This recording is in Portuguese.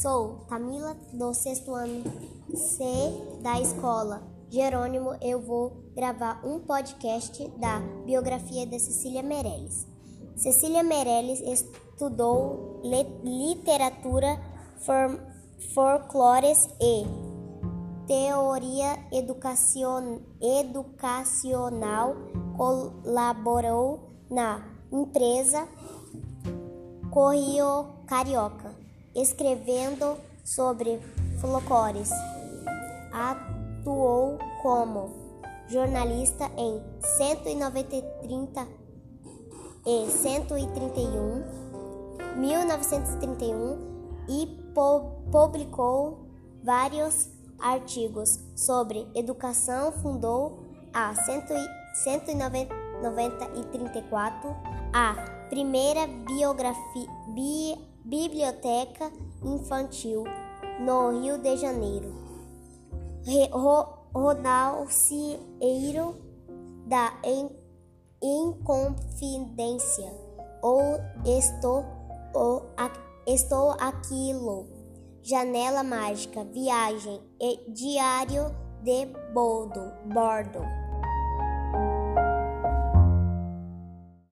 Sou Camila do sexto ano C da escola Jerônimo. Eu vou gravar um podcast da biografia de Cecília Meirelles. Cecília Meirelles estudou literatura, folclores e teoria educacion, educacional. Colaborou na empresa Correio Carioca escrevendo sobre folclores. Atuou como jornalista em 190 e 131, 1931 e publicou vários artigos sobre educação. Fundou a 134 a primeira biografia. Bi, Biblioteca Infantil no Rio de Janeiro. Ronalcieiro da Inconfidência ou Estou, ou, estou Aquilo. Janela Mágica, Viagem e Diário de Bordo. bordo.